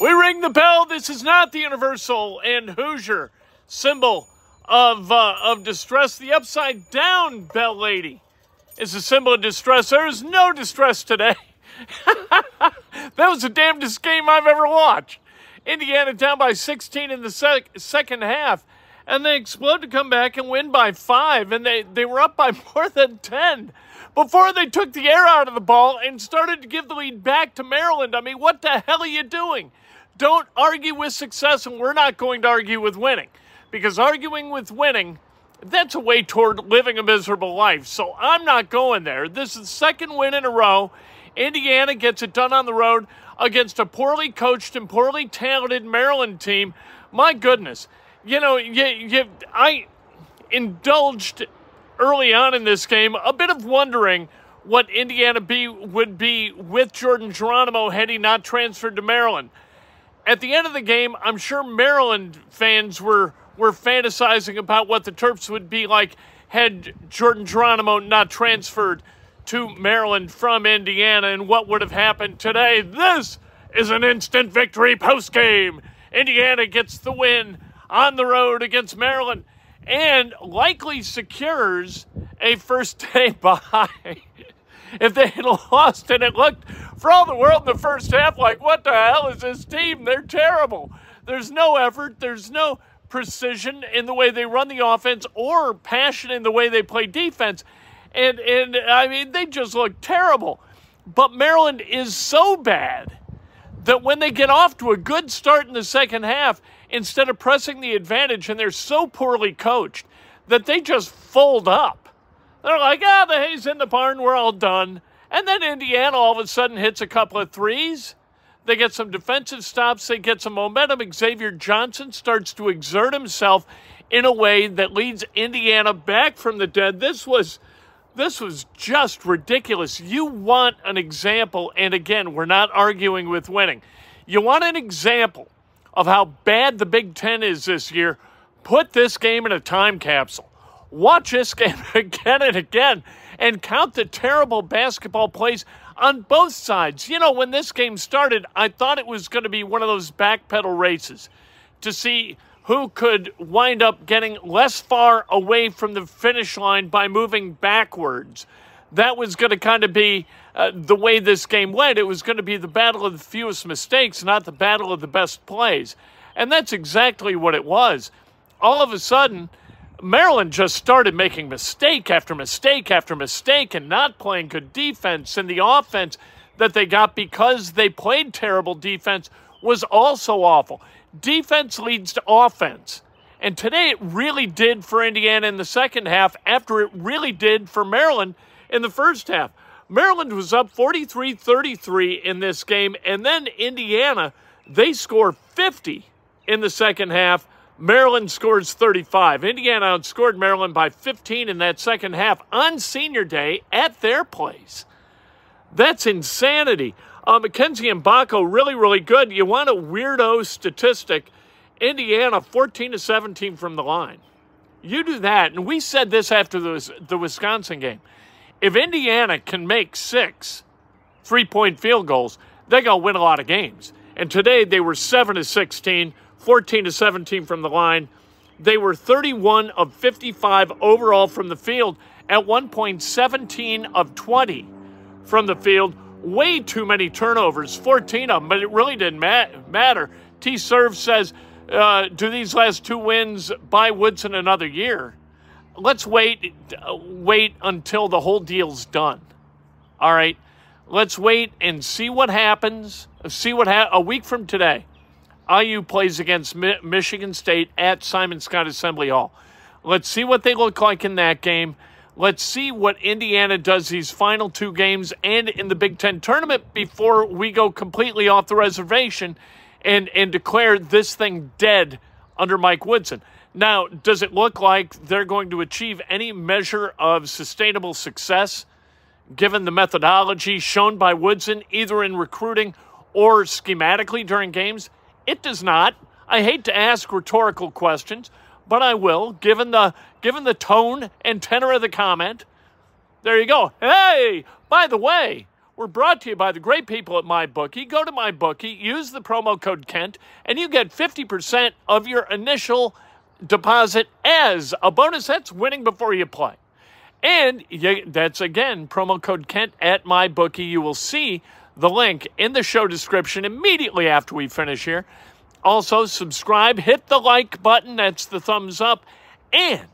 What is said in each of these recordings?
We ring the bell. This is not the Universal and Hoosier symbol of uh, of distress. The upside down bell lady is a symbol of distress. There is no distress today. that was the damnedest game I've ever watched. Indiana down by 16 in the sec- second half, and they explode to come back and win by five, and they, they were up by more than 10 before they took the air out of the ball and started to give the lead back to Maryland. I mean, what the hell are you doing? Don't argue with success, and we're not going to argue with winning because arguing with winning, that's a way toward living a miserable life. So I'm not going there. This is the second win in a row. Indiana gets it done on the road against a poorly coached and poorly talented Maryland team. My goodness. You know, you, you, I indulged early on in this game a bit of wondering what Indiana be, would be with Jordan Geronimo had he not transferred to Maryland at the end of the game, I'm sure Maryland fans were were fantasizing about what the Terps would be like had Jordan Geronimo not transferred to Maryland from Indiana and what would have happened today. This is an instant victory post game. Indiana gets the win on the road against Maryland and likely secures a first day bye. if they had lost and it looked for all the world in the first half like, what the hell is this team? They're terrible. There's no effort, there's no precision in the way they run the offense or passion in the way they play defense. And and I mean they just look terrible. But Maryland is so bad that when they get off to a good start in the second half, instead of pressing the advantage, and they're so poorly coached that they just fold up they're like, ah, the hay's in the barn, we're all done. And then Indiana all of a sudden hits a couple of threes. They get some defensive stops, they get some momentum. Xavier Johnson starts to exert himself in a way that leads Indiana back from the dead. This was this was just ridiculous. You want an example, and again, we're not arguing with winning. You want an example of how bad the Big Ten is this year. Put this game in a time capsule. Watch this game again and again and count the terrible basketball plays on both sides. You know, when this game started, I thought it was going to be one of those backpedal races to see who could wind up getting less far away from the finish line by moving backwards. That was going to kind of be uh, the way this game went. It was going to be the battle of the fewest mistakes, not the battle of the best plays. And that's exactly what it was. All of a sudden, Maryland just started making mistake after mistake after mistake and not playing good defense. And the offense that they got because they played terrible defense was also awful. Defense leads to offense. And today it really did for Indiana in the second half after it really did for Maryland in the first half. Maryland was up 43 33 in this game, and then Indiana, they score 50 in the second half Maryland scores 35. Indiana outscored Maryland by 15 in that second half on senior day at their place. That's insanity. Uh, and Mgbako, really, really good. You want a weirdo statistic? Indiana, 14 to 17 from the line. You do that, and we said this after the, the Wisconsin game. If Indiana can make six three point field goals, they're going to win a lot of games. And today they were 7 to 16 14 to 17 from the line. They were 31 of 55 overall from the field, at one point 17 of 20 from the field. Way too many turnovers, 14 of them, but it really didn't matter. T Serve says, uh, do these last two wins buy Woodson another year? Let's wait, uh, wait until the whole deal's done. All right, let's wait and see what happens. See what ha- a week from today. IU plays against Mi- Michigan State at Simon Skjodt Assembly Hall. Let's see what they look like in that game. Let's see what Indiana does these final two games and in the Big Ten tournament before we go completely off the reservation and, and declare this thing dead under Mike Woodson. Now, does it look like they're going to achieve any measure of sustainable success given the methodology shown by Woodson, either in recruiting or schematically during games? It does not. I hate to ask rhetorical questions, but I will, given the given the tone and tenor of the comment. There you go. Hey, by the way, we're brought to you by the great people at MyBookie. Go to MyBookie, use the promo code Kent, and you get 50% of your initial deposit as a bonus. That's winning before you play. And you, that's again promo code Kent at MyBookie. You will see the link in the show description immediately after we finish here. Also, subscribe, hit the like button, that's the thumbs up, and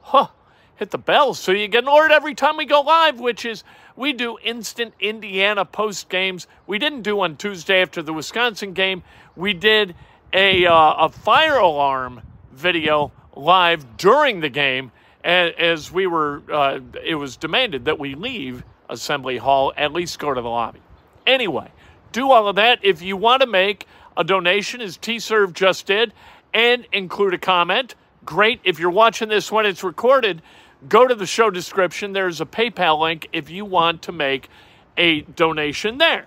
huh, hit the bell so you get an alert every time we go live, which is we do instant Indiana post games. We didn't do on Tuesday after the Wisconsin game. We did a, uh, a fire alarm video live during the game as we were, uh, it was demanded that we leave Assembly Hall, at least go to the lobby. Anyway, do all of that. If you want to make a donation, as T Serve just did, and include a comment, great. If you're watching this when it's recorded, go to the show description. There's a PayPal link if you want to make a donation there.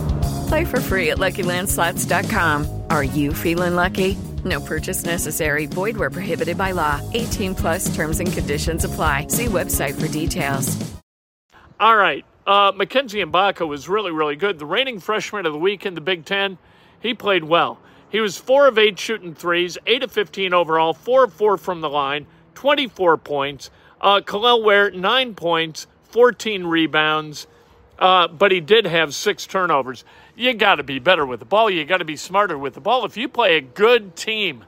Play for free at LuckyLandSlots.com. Are you feeling lucky? No purchase necessary. Void where prohibited by law. 18 plus terms and conditions apply. See website for details. All right. Uh, Mackenzie Mgbako was really, really good. The reigning freshman of the week in the Big Ten, he played well. He was 4 of 8 shooting threes, 8 of 15 overall, 4 of 4 from the line, 24 points. Uh, Kel'el Ware, 9 points, 14 rebounds, uh, but he did have 6 turnovers you got to be better with the ball. You got to be smarter with the ball. If you play a good team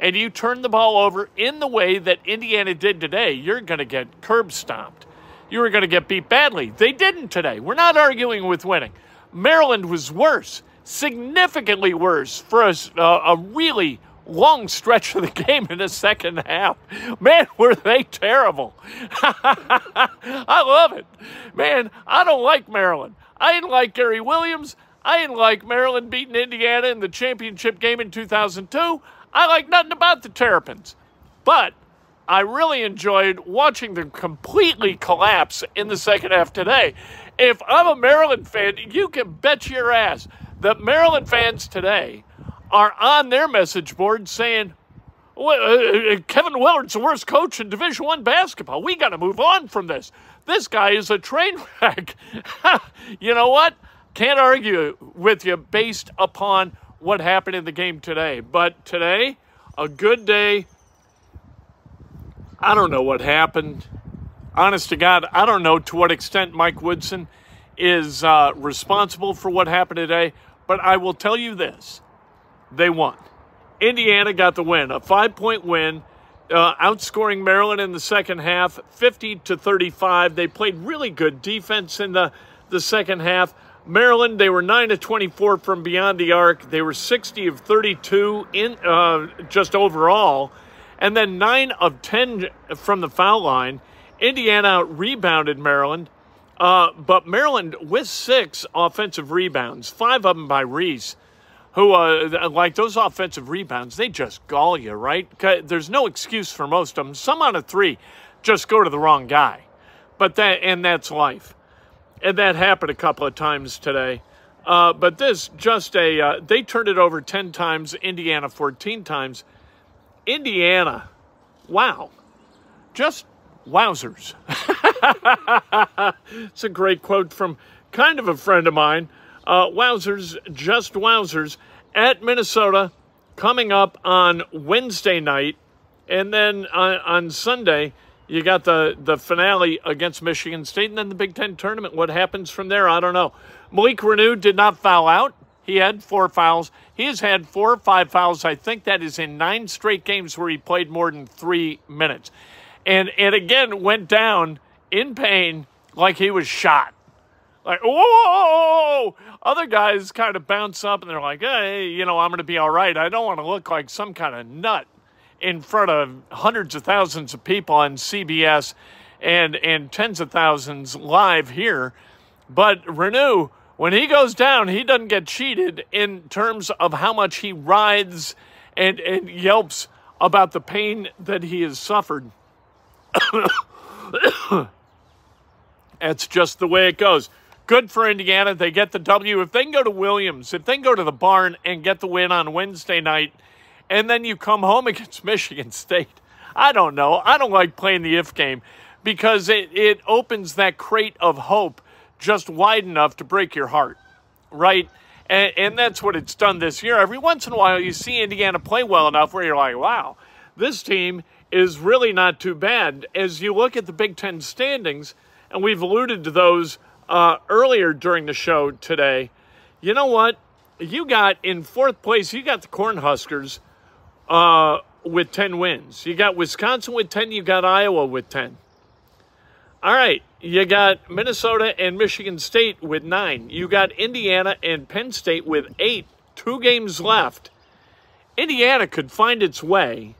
and you turn the ball over in the way that Indiana did today, you're going to get curb stomped. You are going to get beat badly. They didn't today. We're not arguing with winning. Maryland was worse, significantly worse for a, a really long stretch of the game in the second half. Man, were they terrible. I love it. Man, I don't like Maryland. I didn't like Gary Williams. I didn't like Maryland beating Indiana in the championship game in 2002. I like nothing about the Terrapins. But I really enjoyed watching them completely collapse in the second half today. If I'm a Maryland fan, you can bet your ass that Maryland fans today are on their message board saying, uh, uh, Kevin Willard's the worst coach in Division One basketball. We got to move on from this. This guy is a train wreck. you know what? Can't argue with you based upon what happened in the game today. But today, a good day I don't know what happened. Honest to God, I don't know to what extent Mike Woodson is uh, responsible for what happened today, but I will tell you this they won. Indiana got the win, a five point win, uh, outscoring Maryland in the second half, 50 to 35. They played really good defense in the, the second half. Maryland, they were 9 to 24 from beyond the arc. They were 60 of 32 in uh, just overall, and then 9 of 10 from the foul line. Indiana rebounded Maryland, uh, but Maryland with six offensive rebounds, five of them by Reese who uh, like those offensive rebounds, they just gall you, right? There's no excuse for most of them. Some out of three just go to the wrong guy, but that and that's life, and that happened a couple of times today. Uh, but this just a uh, they turned it over ten times. Indiana fourteen times. Indiana, wow, just wowzers. it's a great quote from kind of a friend of mine. Uh, wowzers, just wowzers, at Minnesota coming up on Wednesday night. And then on, on Sunday, you got the, the finale against Michigan State and then the Big Ten tournament. What happens from there, I don't know. Malik Reneau did not foul out. He had four fouls. He has had four or five fouls. I think that is in nine straight games where he played more than three minutes. And, and again, went down in pain like he was shot like, whoa! Other guys kind of bounce up and they're like, hey, you know, I'm to be all right. I don't want to look like some kind of nut in front of hundreds of thousands of people on CBS and, and tens of thousands live here. But Reneau, when he goes down, he doesn't get cheated in terms of how much he writhes and, and yelps about the pain that he has suffered. That's just the way it goes. Good for Indiana. They get the W. If they go to Williams, if they go to the barn and get the win on Wednesday night, and then you come home against Michigan State, I don't know. I don't like playing the if game because it, it opens that crate of hope just wide enough to break your heart, right? And, and that's what it's done this year. Every once in a while, you see Indiana play well enough where you're like, wow, this team is really not too bad. As you look at the Big Ten standings, and we've alluded to those uh, earlier during the show today. You know what? You got in fourth place, you got the Cornhuskers uh, with 10 wins. You got Wisconsin with 10, you got Iowa with 10. All right, you got Minnesota and Michigan State with nine. You got Indiana and Penn State with eight. Two games left. Indiana could find its way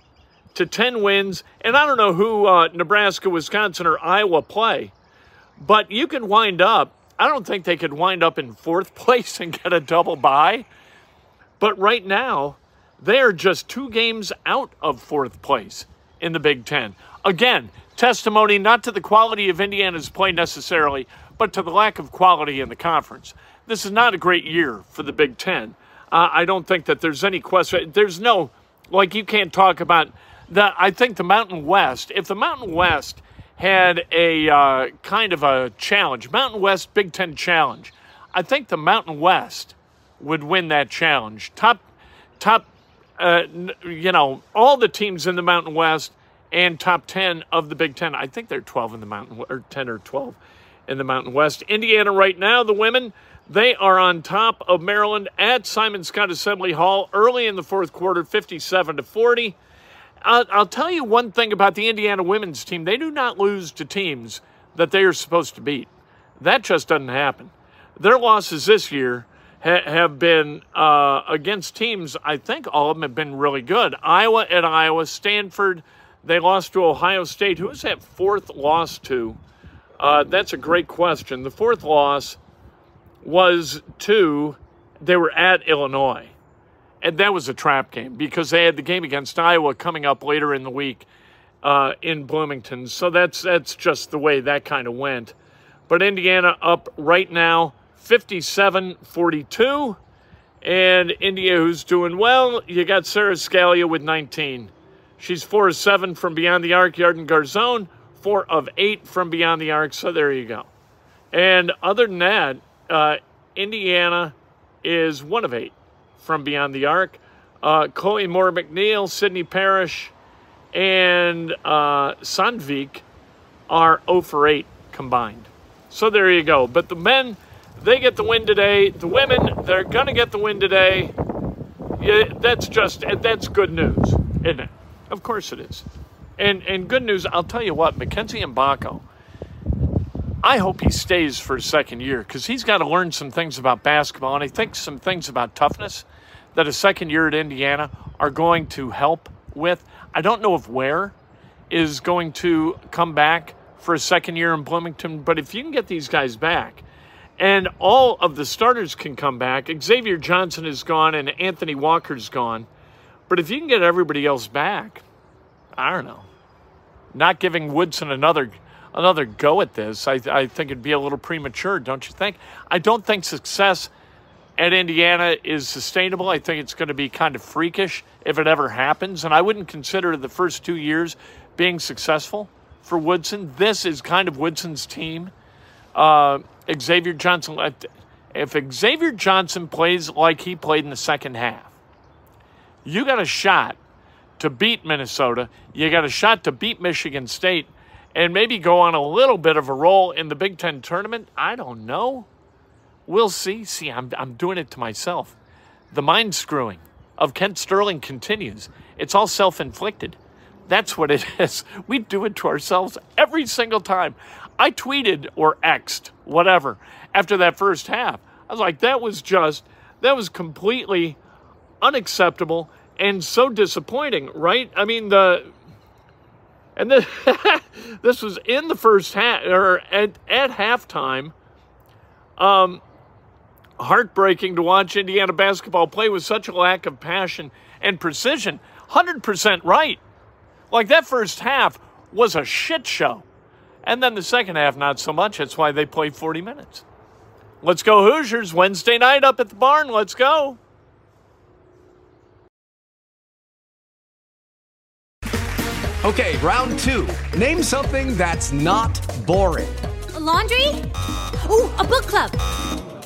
to 10 wins, and I don't know who uh, Nebraska, Wisconsin, or Iowa play. But you can wind up, I don't think they could wind up in fourth place and get a double bye. But right now, they're just two games out of fourth place in the Big Ten. Again, testimony not to the quality of Indiana's play necessarily, but to the lack of quality in the conference. This is not a great year for the Big Ten. Uh, I don't think that there's any question. There's no, like, you can't talk about that. I think the Mountain West, if the Mountain West had a uh, kind of a challenge, Mountain West Big Ten challenge. I think the Mountain West would win that challenge. Top, top, uh, you know, all the teams in the Mountain West and top 10 of the Big Ten. I think they're 12 in the Mountain, or 10 or 12 in the Mountain West. Indiana right now, the women, they are on top of Maryland at Simon Skjodt Assembly Hall early in the fourth quarter, 57 to 40. I'll, I'll tell you one thing about the Indiana women's team. They do not lose to teams that they are supposed to beat. That just doesn't happen. Their losses this year ha- have been uh, against teams, I think all of them have been really good. Iowa at Iowa, Stanford, they lost to Ohio State. Who is that fourth loss to? Uh, that's a great question. The fourth loss was to, they were at Illinois and that was a trap game because they had the game against Iowa coming up later in the week uh, in Bloomington. So that's that's just the way that kind of went. But Indiana up right now 57-42 and India who's doing well, you got Sara Scalia with 19. She's 4 of 7 from beyond the arc, Yarden Garzon 4 of 8 from beyond the arc. So there you go. And other than that, uh, Indiana is 1 of 8 from Beyond the Arc. Uh, Chloe Moore McNeil, Sydney Parrish, and uh, Sandvik are 0 for 8 combined. So there you go. But the men, they get the win today. The women, they're going to get the win today. Yeah, that's just that's good news, isn't it? Of course it is. And and good news, I'll tell you what, Mackenzie Mgbako, I hope he stays for a second year because he's got to learn some things about basketball, and I think some things about toughness that a second year at Indiana are going to help with. I don't know if Ware is going to come back for a second year in Bloomington, but if you can get these guys back, and all of the starters can come back. Xavier Johnson is gone and Anthony Walker's gone. But if you can get everybody else back, I don't know. Not giving Woodson another another go at this, I, I think it'd be a little premature, don't you think? I don't think success at Indiana is sustainable. I think it's going to be kind of freakish if it ever happens. And I wouldn't consider the first two years being successful for Woodson. This is kind of Woodson's team. Uh, Xavier Johnson, if Xavier Johnson plays like he played in the second half, you got a shot to beat Minnesota. You got a shot to beat Michigan State and maybe go on a little bit of a roll in the Big Ten tournament. I don't know. We'll see. See, I'm, I'm doing it to myself. The mind screwing of Kent Sterling continues. It's all self inflicted. That's what it is. We do it to ourselves every single time. I tweeted or X'd, whatever, after that first half. I was like, that was just, that was completely unacceptable and so disappointing, right? I mean, the, and this, this was in the first half, or at, at halftime. Um, heartbreaking to watch Indiana basketball play with such a lack of passion and precision. 100% right. Like that first half was a shit show. And then the second half, not so much. That's why they played 40 minutes. Let's go, Hoosiers. Wednesday night up at the barn. Let's go. Okay, round two. Name something that's not boring. A laundry? Ooh, a book club.